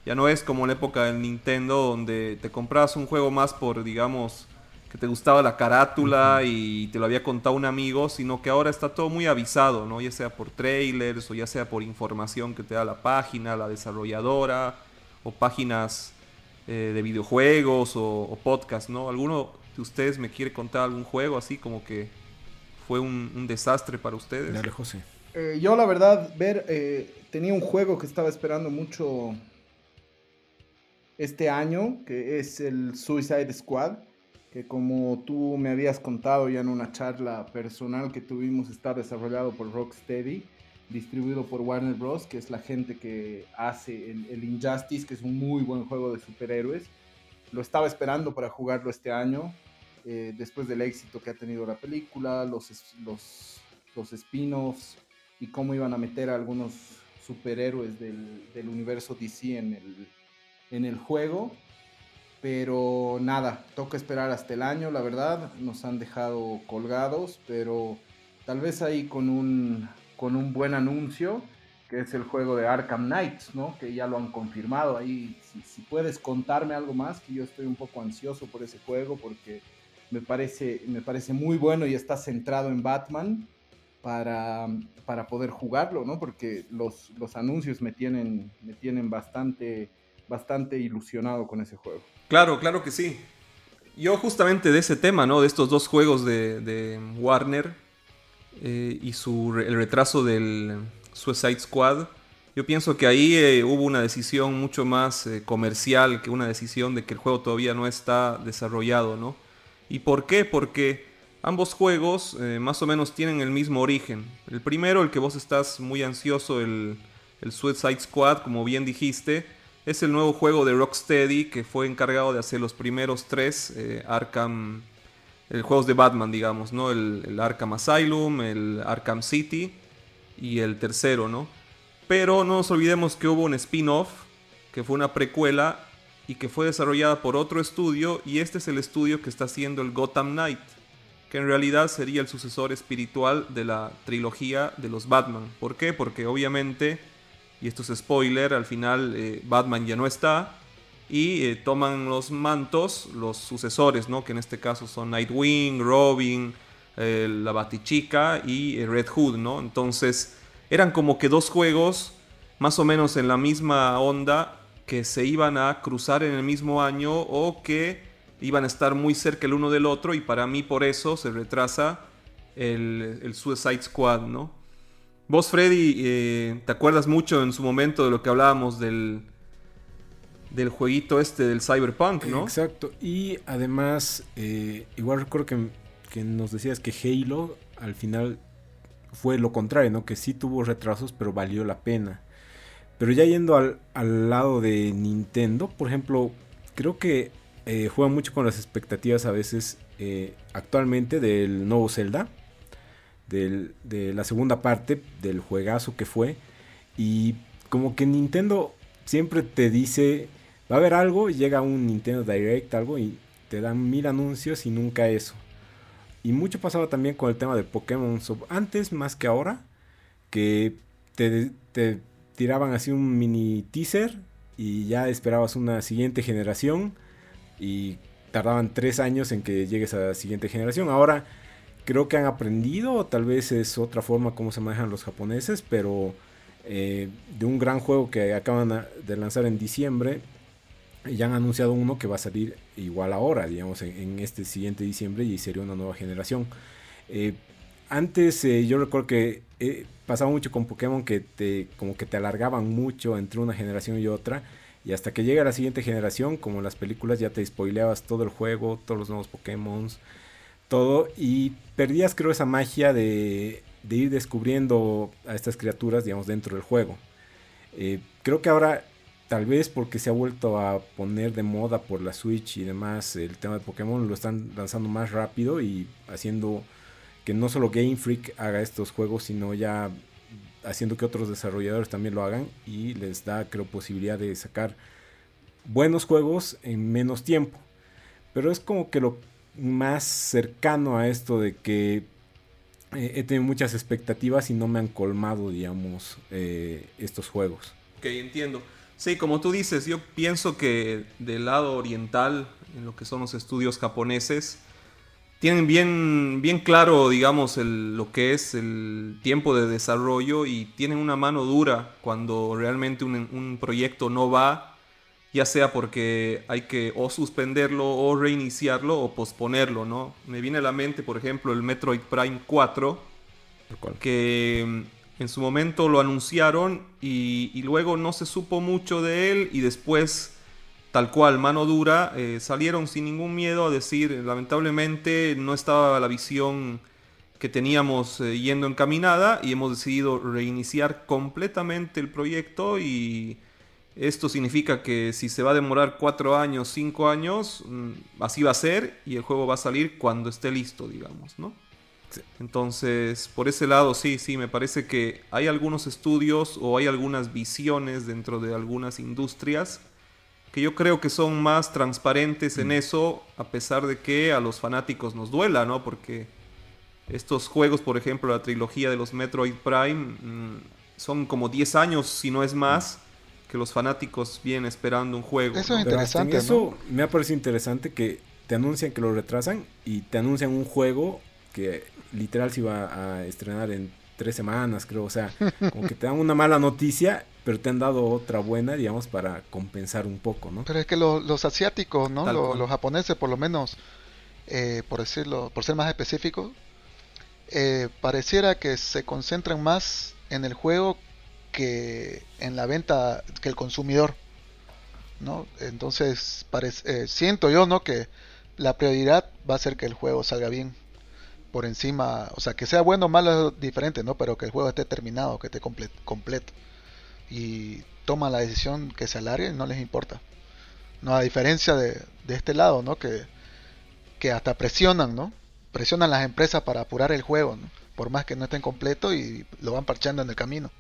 ya no es como la época del Nintendo donde te compras un juego más por, digamos, que te gustaba la carátula y te lo había contado un amigo, sino que ahora está todo muy avisado, ¿no? Ya sea por trailers o ya sea por información que te da la página, la desarrolladora, o páginas eh, de videojuegos o, o podcast, ¿no? ¿Alguno de ustedes me quiere contar algún juego así como que fue un, desastre para ustedes? Dale, José. Eh, yo la verdad, ver, eh, tenía un juego que estaba esperando mucho este año, que es el Suicide Squad, que como tú me habías contado ya en una charla personal que tuvimos, está desarrollado por Rocksteady, distribuido por Warner Bros., que es la gente que hace el, Injustice, que es un muy buen juego de superhéroes. Lo estaba esperando para jugarlo este año, eh, después del éxito que ha tenido la película, los, los, los spin-offs y cómo iban a meter a algunos superhéroes del, del universo DC en el, en el juego. Pero nada, toca esperar hasta el año, la verdad. Nos han dejado colgados, pero tal vez ahí con un, con un buen anuncio, que es el juego de Arkham Knight, ¿no? Que ya lo han confirmado. Ahí, si, puedes contarme algo más, que yo estoy un poco ansioso por ese juego, porque me parece, me parece muy bueno y está centrado en Batman para, para poder jugarlo, ¿no? Porque los, los anuncios me tienen, me tienen bastante bastante ilusionado con ese juego. Claro, claro que sí. Yo justamente de ese tema, ¿no? De estos dos juegos de, Warner eh, y su, el retraso del Suicide Squad, yo pienso que ahí eh, hubo una decisión mucho más eh, comercial que una decisión de que el juego todavía no está desarrollado, ¿no? ¿Y por qué? Porque ambos juegos más o menos tienen el mismo origen. El primero, el que vos estás muy ansioso, el, el Suicide Squad, como bien dijiste, es el nuevo juego de Rocksteady que fue encargado de hacer los primeros tres eh, Arkham, el juegos de Batman, digamos, ¿no? El, Arkham Asylum, el Arkham City y el tercero, ¿no? Pero no nos olvidemos que hubo un spin-off, que fue una precuela y que fue desarrollada por otro estudio y este es el estudio que está haciendo el Gotham Knight, que en realidad sería el sucesor espiritual de la trilogía de los Batman. ¿Por qué? Porque obviamente y esto es spoiler, al final eh, Batman ya no está y eh, toman los mantos los sucesores, ¿no? que en este caso son Nightwing, Robin, eh, la Batichica y Red Hood. ¿no? Entonces eran como que dos juegos más o menos en la misma onda que se iban a cruzar en el mismo año o que iban a estar muy cerca el uno del otro y para mí por eso se retrasa el, el Suicide Squad, ¿no? Vos, Freddy, eh, ¿te acuerdas mucho en su momento de lo que hablábamos del, del jueguito este del Cyberpunk, ¿no? Exacto. Y además, eh, igual recuerdo que, que nos decías que Halo al final fue lo contrario, ¿no? Que sí tuvo retrasos, pero valió la pena. Pero ya yendo al, al lado de Nintendo, por ejemplo, creo que eh, juega mucho con las expectativas a veces actualmente del nuevo Zelda. De la segunda parte del juegazo que fue. Y como que Nintendo siempre te dice, va a haber algo, llega un Nintendo Direct, algo, y te dan mil anuncios y nunca eso. Y mucho pasaba también con el tema de Pokémon. Antes más que ahora, que te, te tiraban así un mini teaser y ya esperabas una siguiente generación y tardaban tres años en que llegues a la siguiente generación. Ahora creo que han aprendido, tal vez es otra forma como se manejan los japoneses, pero eh, de un gran juego que acaban de lanzar en diciembre, ya han anunciado uno que va a salir igual ahora, digamos, en, este siguiente diciembre y sería una nueva generación. Eh, antes eh, yo recuerdo que pasaba mucho con Pokémon que te como que te alargaban mucho entre una generación y otra y hasta que llega la siguiente generación como las películas ya te spoileabas todo el juego todos los nuevos Pokémon todo y perdías creo esa magia de, ir descubriendo a estas criaturas digamos dentro del juego eh, creo que ahora tal vez porque se ha vuelto a poner de moda por la Switch y demás el tema de Pokémon lo están lanzando más rápido y haciendo que no solo Game Freak haga estos juegos, sino ya haciendo que otros desarrolladores también lo hagan y les da, creo, posibilidad de sacar buenos juegos en menos tiempo. Pero es como que lo más cercano a esto de que eh, he tenido muchas expectativas y no me han colmado, digamos, eh, estos juegos. Ok, entiendo. Sí, como tú dices, yo pienso que del lado oriental, en lo que son los estudios japoneses, tienen bien, bien claro, digamos, lo que es el tiempo de desarrollo y tienen una mano dura cuando realmente un, proyecto no va, ya sea porque hay que o suspenderlo o reiniciarlo o posponerlo, ¿no? Me viene a la mente, por ejemplo, el Metroid Prime 4, que mm, en su momento lo anunciaron y, y luego no se supo mucho de él y después tal cual, mano dura, eh, salieron sin ningún miedo a decir, lamentablemente no estaba la visión que teníamos eh, yendo encaminada y hemos decidido reiniciar completamente el proyecto y esto significa que si se va a demorar cuatro años, cinco años, mm, así va a ser y el juego va a salir cuando esté listo, digamos, ¿no? Sí. Entonces, por ese lado, sí, sí, me parece que hay algunos estudios o hay algunas visiones dentro de algunas industrias que yo creo que son más transparentes en eso, a pesar de que a los fanáticos nos duela, ¿no? Porque estos juegos, por ejemplo, la trilogía de los Metroid Prime, mmm, son como 10 años, si no es más, que los fanáticos vienen esperando un juego. Eso es interesante. En eso ¿no? me ha parecido interesante que te anuncian que lo retrasan y te anuncian un juego que literal se iba a estrenar en tres semanas, creo. O sea, como que te dan una mala noticia pero te han dado otra buena, digamos, para compensar un poco, ¿no? Pero es que lo, los asiáticos, ¿no? Lo, los japoneses, por lo menos, eh, por decirlo, por ser más específico, eh, pareciera que se concentran más en el juego que en la venta, que el consumidor, ¿no? Entonces, parece, eh, siento yo, ¿no? Que la prioridad va a ser que el juego salga bien por encima, o sea, que sea bueno o malo es diferente, ¿no? Pero que el juego esté terminado, que esté completo. y toman la decisión que se alargue no les importa. No, a diferencia de, de este lado, ¿no? Que, que hasta presionan, ¿no? Presionan las empresas para apurar el juego. Por más que no estén completo y lo van parchando en el camino.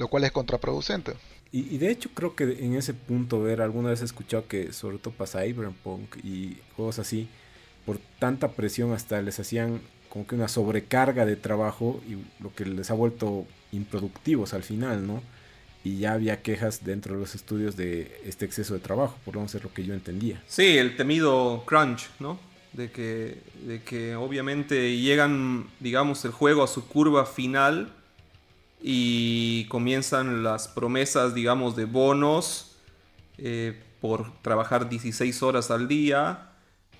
Lo cual es contraproducente. Y, y, de hecho creo que en ese punto, ver, alguna vez he escuchado que sobre todo para Cyberpunk y juegos así, por tanta presión hasta les hacían como que una sobrecarga de trabajo y lo que les ha vuelto improductivos al final, ¿no? y ya había quejas dentro de los estudios de este exceso de trabajo, por lo menos es lo que yo entendía. Sí, el temido crunch, ¿no? De que, de que obviamente llegan, digamos, el juego a su curva final y comienzan las promesas, digamos, de bonos eh, por trabajar 16 horas al día,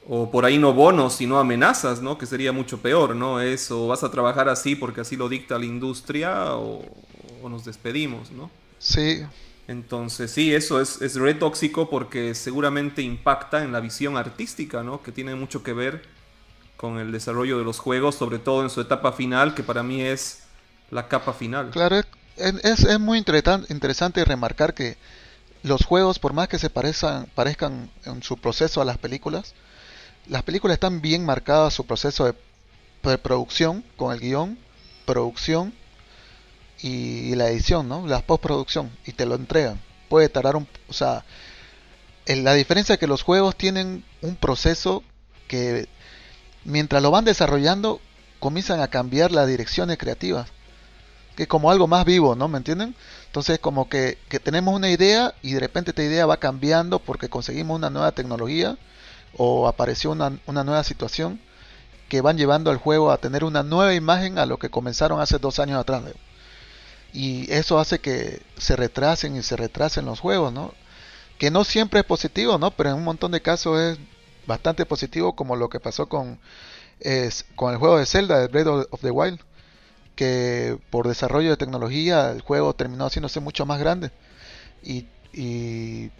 o por ahí no bonos, sino amenazas, ¿no? Que sería mucho peor, ¿no? Es o vas a trabajar así porque así lo dicta la industria o, o nos despedimos, ¿no? Sí, Entonces sí, eso es, es re tóxico porque seguramente impacta en la visión artística, ¿no? Que tiene mucho que ver con el desarrollo de los juegos, sobre todo en su etapa final, que para mí es la capa final. Claro, es, es- muy interesan- interesante remarcar que los juegos, por más que se parezcan, parezcan en su proceso a las películas, las películas están bien marcadas su proceso de, de producción, con el guion, producción y, la edición, ¿no? La postproducción, y te lo entregan. Puede tardar un... O sea, la diferencia es que los juegos tienen un proceso que mientras lo van desarrollando, comienzan a cambiar las direcciones creativas que como algo más vivo, ¿no? ¿Me entienden? Entonces como que, que tenemos una idea y de repente esta idea va cambiando porque conseguimos una nueva tecnología o apareció una, una nueva situación que van llevando al juego a tener una nueva imagen a lo que comenzaron hace dos años atrás. Y eso hace que se retrasen y se retrasen los juegos, ¿no? Que no siempre es positivo, ¿no? Pero en un montón de casos es bastante positivo como lo que pasó con, con el juego de Zelda, de Breath of the Wild que por desarrollo de tecnología el juego terminó haciéndose mucho más grande. Y, y,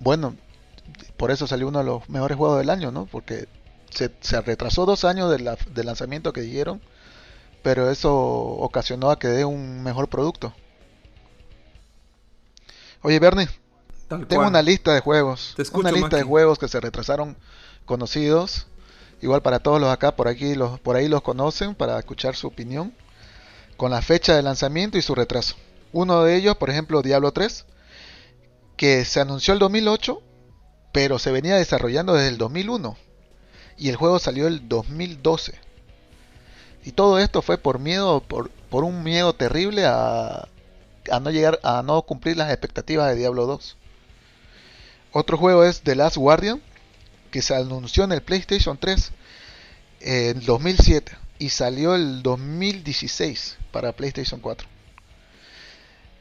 bueno, por eso salió uno de los mejores juegos del año, ¿no? Porque se, se retrasó dos años de la, del lanzamiento que dijeron, pero eso ocasionó a que dé un mejor producto. Oye, Bernie, Tal tengo cual. una lista de juegos. Te escucho, una lista de juegos que se retrasaron conocidos. Igual para todos los acá, por aquí, los, por ahí los conocen para escuchar su opinión. Con la fecha de lanzamiento y su retraso. Uno de ellos, por ejemplo, Diablo 3, que se anunció el 2008, pero se venía desarrollando desde el 2001. Y el juego salió el 2012. Y todo esto fue por miedo, por, por un miedo terrible a, no llegar, a no cumplir las expectativas de Diablo 2. Otro juego es The Last Guardian, que se anunció en el PlayStation 3 en 2007 y salió el 2016 para PlayStation 4.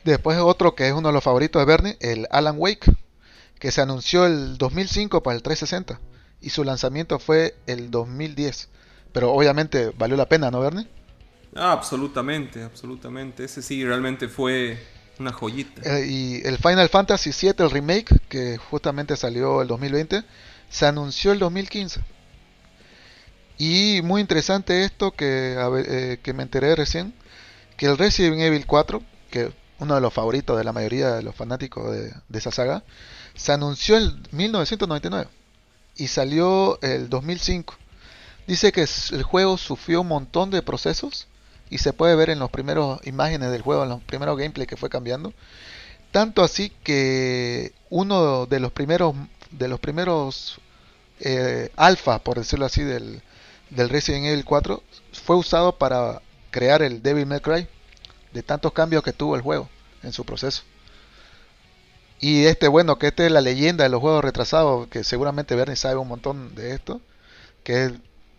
Después otro que es uno de los favoritos de Bernie, el Alan Wake, que se anunció el 2005 para el 360 y su lanzamiento fue el 2010. Pero obviamente valió la pena, ¿no, Bernie? Ah, absolutamente, absolutamente. Ese sí realmente fue una joyita. Eh, y el Final Fantasy VII, el remake, que justamente salió el 2020, se anunció el 2015. Y muy interesante esto que, eh, que me enteré recién, que el Resident Evil 4, que uno de los favoritos de la mayoría de los fanáticos de, de esa saga, se anunció en 1999 y salió el 2005. Dice que el juego sufrió un montón de procesos y se puede ver en los primeros imágenes del juego, en los primeros gameplay que fue cambiando. Tanto así que uno de los primeros de los primeros eh, alfa, por decirlo así, del, del Resident Evil 4 fue usado para crear el Devil May Cry de tantos cambios que tuvo el juego en su proceso. Y este, bueno, que esta es la leyenda de los juegos retrasados, que seguramente Bernie sabe un montón de esto, que es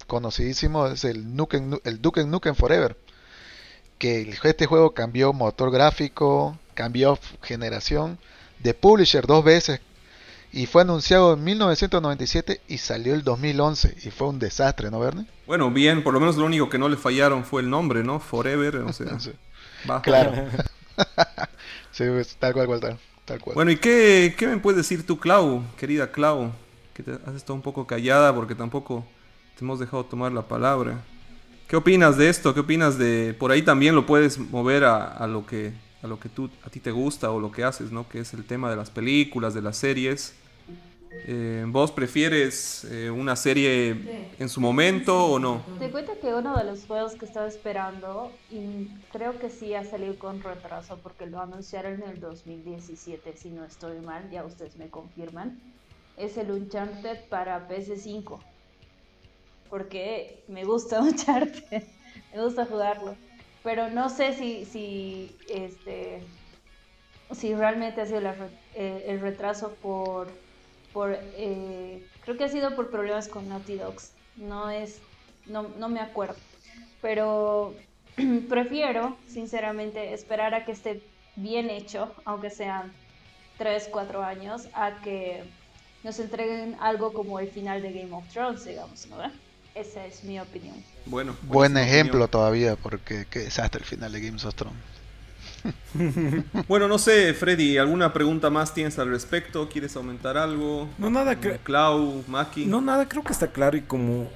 conocidísimo, es el, Nukem, Nu- el Duke Nukem Forever. Que este juego cambió motor gráfico, cambió generación de publisher dos veces y fue anunciado en 1997 y salió el 2011 y fue un desastre, ¿no, Bernie? Bueno, bien, por lo menos lo único que no le fallaron fue el nombre, ¿no? Forever, o sea, Sí. Claro. sí, pues, tal cual, cual, tal, tal cual. Bueno, ¿y qué, qué me puedes decir tú, Clau, querida Clau? Que te has estado un poco callada porque tampoco te hemos dejado tomar la palabra. ¿Qué opinas de esto? ¿Qué opinas de...? Por ahí también lo puedes mover a, a lo que a lo que tú, a ti te gusta o lo que haces, ¿no? Que es el tema de las películas, de las series. Eh, ¿Vos prefieres eh, una serie en su momento o no? Te cuento que uno de los juegos que estaba esperando, y creo que sí ha salido con retraso porque lo anunciaron en el 2017, si no estoy mal, ya ustedes me confirman, es el Uncharted para PS5. Porque me gusta Uncharted, me gusta jugarlo. Pero no sé si, si, este, si realmente ha sido eh, el retraso por, por eh, creo que ha sido por problemas con Naughty Dogs. No es, no, no me acuerdo. Pero prefiero, sinceramente, esperar a que esté bien hecho, aunque sean 3, 4 años, a que nos entreguen algo como el final de Game of Thrones, digamos, ¿no? Esa es mi opinión. Bueno, Buen ejemplo opinión. todavía, porque qué desastre el final de Games of Thrones. Bueno, no sé, Freddy, ¿alguna pregunta más tienes al respecto? ¿Quieres aumentar algo? No, nada, cre- Clau, Maki. No, nada, creo que está claro y como,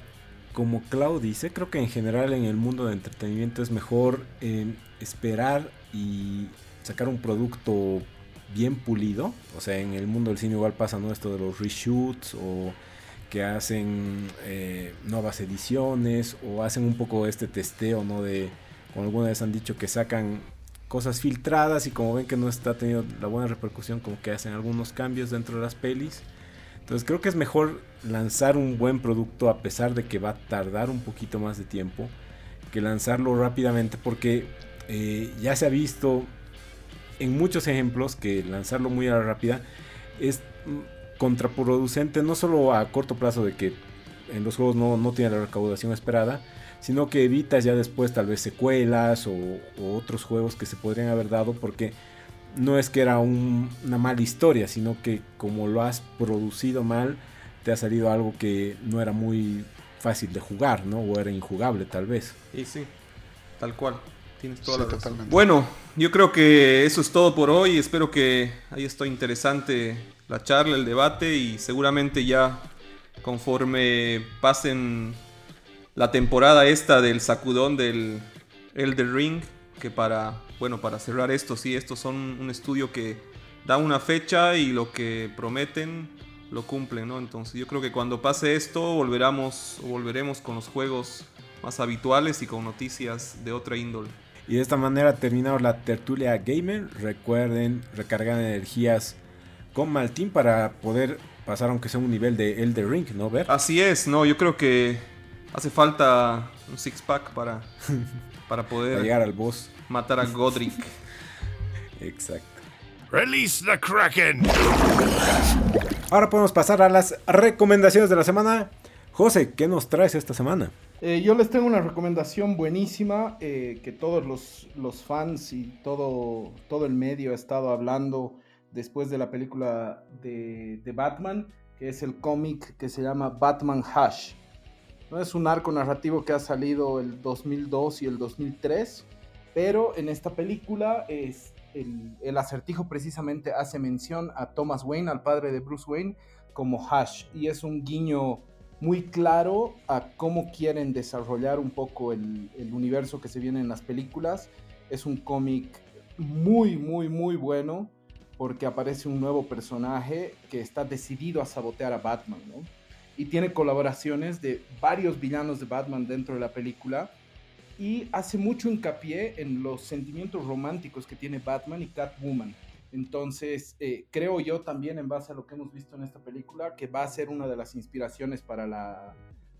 como Clau dice, creo que en general en el mundo de entretenimiento es mejor eh, esperar y sacar un producto bien pulido. O sea, en el mundo del cine igual pasa ¿no? esto de los reshoots o que hacen eh, nuevas ediciones o hacen un poco este testeo, ¿no? De, como alguna vez han dicho, que sacan cosas filtradas y como ven que no está teniendo la buena repercusión, como que hacen algunos cambios dentro de las pelis. Entonces creo que es mejor lanzar un buen producto a pesar de que va a tardar un poquito más de tiempo que lanzarlo rápidamente porque eh, ya se ha visto en muchos ejemplos que lanzarlo muy a la rápida es mm, contraproducente no solo a corto plazo de que en los juegos no, no tiene la recaudación esperada, sino que evitas ya después tal vez secuelas o, o otros juegos que se podrían haber dado porque no es que era un- una mala historia, sino que como lo has producido mal, te ha salido algo que no era muy fácil de jugar, ¿no? O era injugable tal vez. Y sí, tal cual. Tienes toda Sí, la razón. totalmente. Bueno, yo creo que eso es todo por hoy. Espero que haya estado interesante la charla, el debate y seguramente ya conforme pasen la temporada esta del sacudón del Elder Ring, que para, bueno, para cerrar esto, sí, estos son un estudio que da una fecha y lo que prometen lo cumplen, ¿no? Entonces yo creo que cuando pase esto volveremos, volveremos con los juegos más habituales y con noticias de otra índole. Y de esta manera terminamos la tertulia gamer. Recuerden recargar energías con Maltín para poder pasar aunque sea un nivel de Elder Ring, ¿no? Ver. Así es, no, yo creo que hace falta un six pack para, para Para poder llegar al boss. matar a Godric. Exacto. Release the Kraken! Ahora podemos pasar a las recomendaciones de la semana. José, ¿qué nos traes esta semana? Eh, yo les tengo una recomendación buenísima eh, que todos los, los fans y todo, todo el medio ha estado hablando después de la película de, de Batman, que es el cómic que se llama Batman Hash. ¿no? Es un arco narrativo que ha salido el 2002 y el 2003, pero en esta película es el, acertijo precisamente hace mención a Thomas Wayne, al padre de Bruce Wayne, como Hash, y es un guiño muy claro a cómo quieren desarrollar un poco el, el universo que se viene en las películas. Es un cómic muy, muy, muy bueno porque aparece un nuevo personaje que está decidido a sabotear a Batman, ¿no? Y tiene colaboraciones de varios villanos de Batman dentro de la película y hace mucho hincapié en los sentimientos románticos que tiene Batman y Catwoman. Entonces, eh, creo yo también, en base a lo que hemos visto en esta película, que va a ser una de las inspiraciones para la,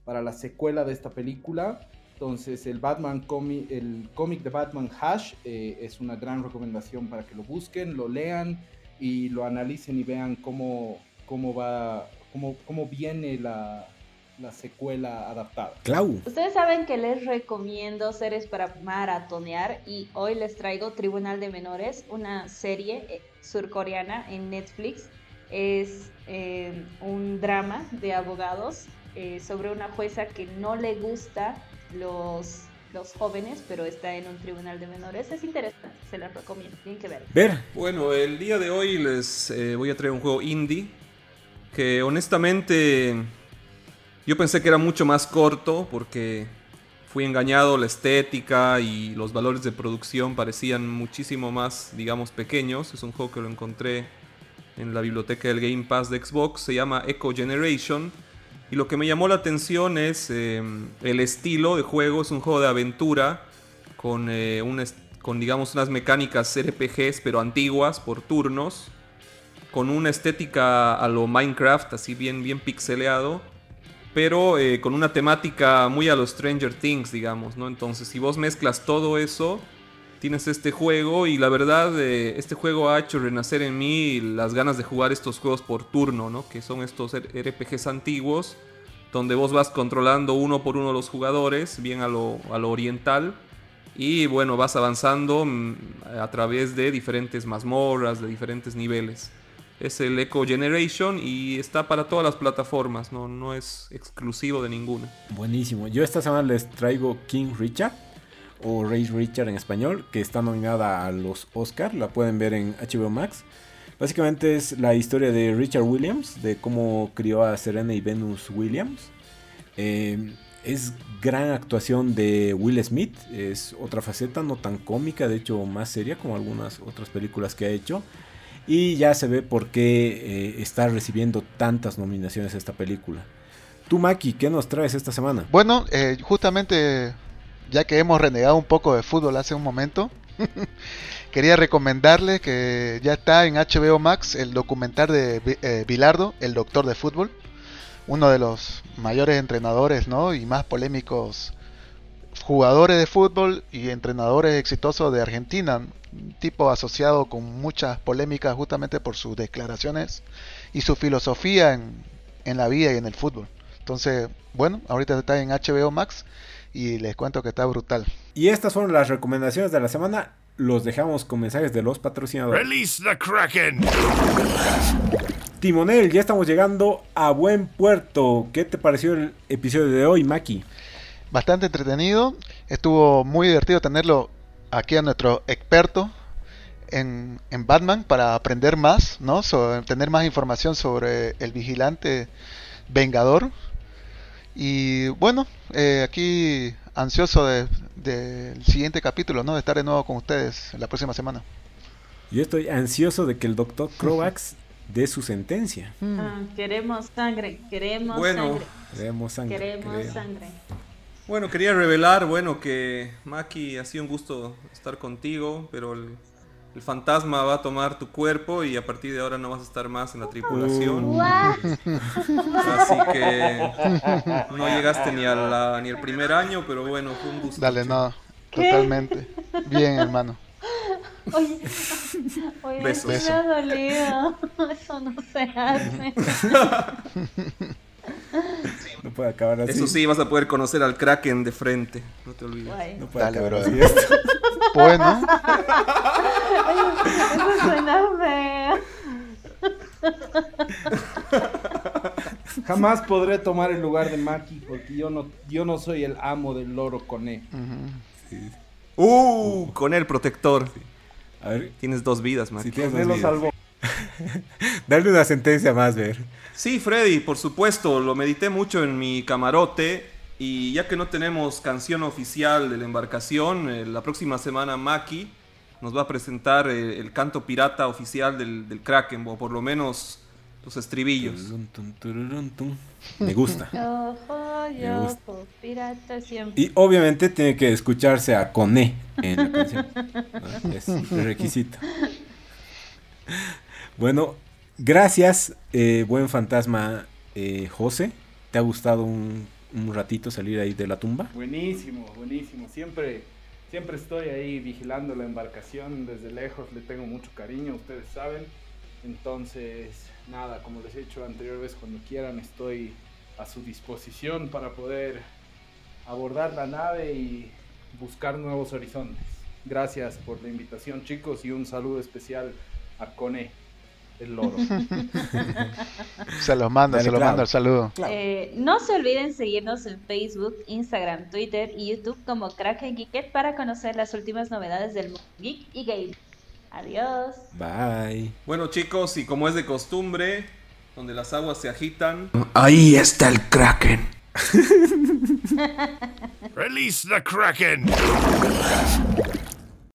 para la secuela de esta película. Entonces, el Batman cómic, el cómic de Batman Hash eh, es una gran recomendación para que lo busquen, lo lean y lo analicen y vean cómo, cómo va, cómo, cómo viene la, la secuela adaptada. Clau. Ustedes saben que les recomiendo series para maratonear y hoy les traigo Tribunal de Menores, una serie eh, surcoreana en Netflix. Es eh, un drama de abogados eh, sobre una jueza que no le gusta los, los jóvenes, pero está en un tribunal de menores. Es interesante, se las recomiendo, tienen que verlo. Ver. Bueno, el día de hoy les eh, voy a traer un juego indie que honestamente yo pensé que era mucho más corto porque fui engañado, la estética y los valores de producción parecían muchísimo más, digamos, pequeños. Es un juego que lo encontré en la biblioteca del Game Pass de Xbox, se llama Echo Generation. Y lo que me llamó la atención es eh, el estilo de juego, es un juego de aventura con, eh, un con digamos unas mecánicas RPGs pero antiguas por turnos, con una estética a lo Minecraft, así bien, bien pixeleado, pero eh, con una temática muy a los Stranger Things, digamos, ¿no? Entonces, si vos mezclas todo eso, tienes este juego y la verdad, eh, este juego ha hecho renacer en mí las ganas de jugar estos juegos por turno, ¿no? Que son estos RPGs antiguos, donde vos vas controlando uno por uno los jugadores, bien a lo, a lo oriental. Y bueno, vas avanzando mm, a través de diferentes mazmorras, de diferentes niveles. Es el Echo Generation y está para todas las plataformas, no, no es exclusivo de ninguna. Buenísimo. Yo esta semana les traigo King Richard o Ray Richard en español, que está nominada a los Oscar. La pueden ver en HBO Max. Básicamente es la historia de Richard Williams, de cómo crió a Serena y Venus Williams. Eh, es gran actuación de Will Smith, es otra faceta no tan cómica, de hecho más seria como algunas otras películas que ha hecho. Y ya se ve por qué eh, está recibiendo tantas nominaciones esta película. Tú, Maki, ¿qué nos traes esta semana? Bueno, eh, justamente ya que hemos renegado un poco de fútbol hace un momento, quería recomendarle que ya está en HBO Max el documental de eh, Bilardo, el doctor de fútbol, uno de los mayores entrenadores ¿no? y más polémicos jugadores de fútbol y entrenadores exitosos de Argentina, un tipo asociado con muchas polémicas justamente por sus declaraciones y su filosofía en, en la vida y en el fútbol. Entonces, bueno, ahorita está en HBO Max y les cuento que está brutal. Y estas fueron las recomendaciones de la semana. Los dejamos con mensajes de los patrocinadores. Release the Kraken. Timonel, ya estamos llegando a buen puerto. ¿Qué te pareció el episodio de hoy, Maki? Bastante entretenido. Estuvo muy divertido tenerlo aquí a nuestro experto en, en Batman para aprender más, ¿no? Tener más información sobre el vigilante Vengador. Y bueno, eh, aquí ansioso del de, de siguiente capítulo, ¿no? De estar de nuevo con ustedes la próxima semana. Yo estoy ansioso de que el doctor Crovax dé su sentencia. Ah, queremos sangre, queremos Bueno. sangre. Queremos sangre. Queremos sangre. Bueno, quería revelar, bueno, que Maki, ha sido un gusto estar contigo, pero el, el fantasma va a tomar tu cuerpo y a partir de ahora no vas a estar más en la tripulación. What? Así que no llegaste ni, a la- ni el primer año, pero bueno, fue un gusto. Dale, no, totalmente. Bien, hermano. Oye, oye, me ha dolido. Eso no se hace. No puede acabar así. Eso sí, vas a poder conocer al Kraken de frente, no te olvides. Guay. No puede Dale, acabar así esto. Bueno, Eso suena. Jamás podré tomar el lugar de Maki porque yo no, yo no soy el amo del loro coné. Uh, con el protector. A ver, Tienes dos vidas, Maki. si tienes Me más lo salvó. Dale una sentencia más, ver. Sí, Freddy, por supuesto, lo medité mucho en mi camarote y ya que no tenemos canción oficial de la embarcación, eh, la próxima semana Maki nos va a presentar eh, el canto pirata oficial del, del Kraken, o por lo menos los estribillos. Me gusta. Me siempre. Y obviamente tiene que escucharse a Coné en la canción. Es un requisito. Bueno, gracias, eh, buen fantasma eh, José. ¿Te ha gustado un, ratito salir ahí de la tumba? Buenísimo, buenísimo. Siempre, siempre estoy ahí vigilando la embarcación desde lejos. Le tengo mucho cariño, ustedes saben. Entonces, nada, como les he dicho anterior vez, cuando quieran estoy a su disposición para poder abordar la nave y buscar nuevos horizontes. Gracias por la invitación, chicos, y un saludo especial a Cone, el loro. se los mando, Dale, se los claro. mando el saludo. Eh, no se olviden seguirnos en Facebook, Instagram, Twitter y YouTube como Kraken Geeket para conocer las últimas novedades del mundo geek y game. Adiós. Bye. Bueno chicos, y como es de costumbre, donde las aguas se agitan, Ahí está el Kraken. Release the Kraken.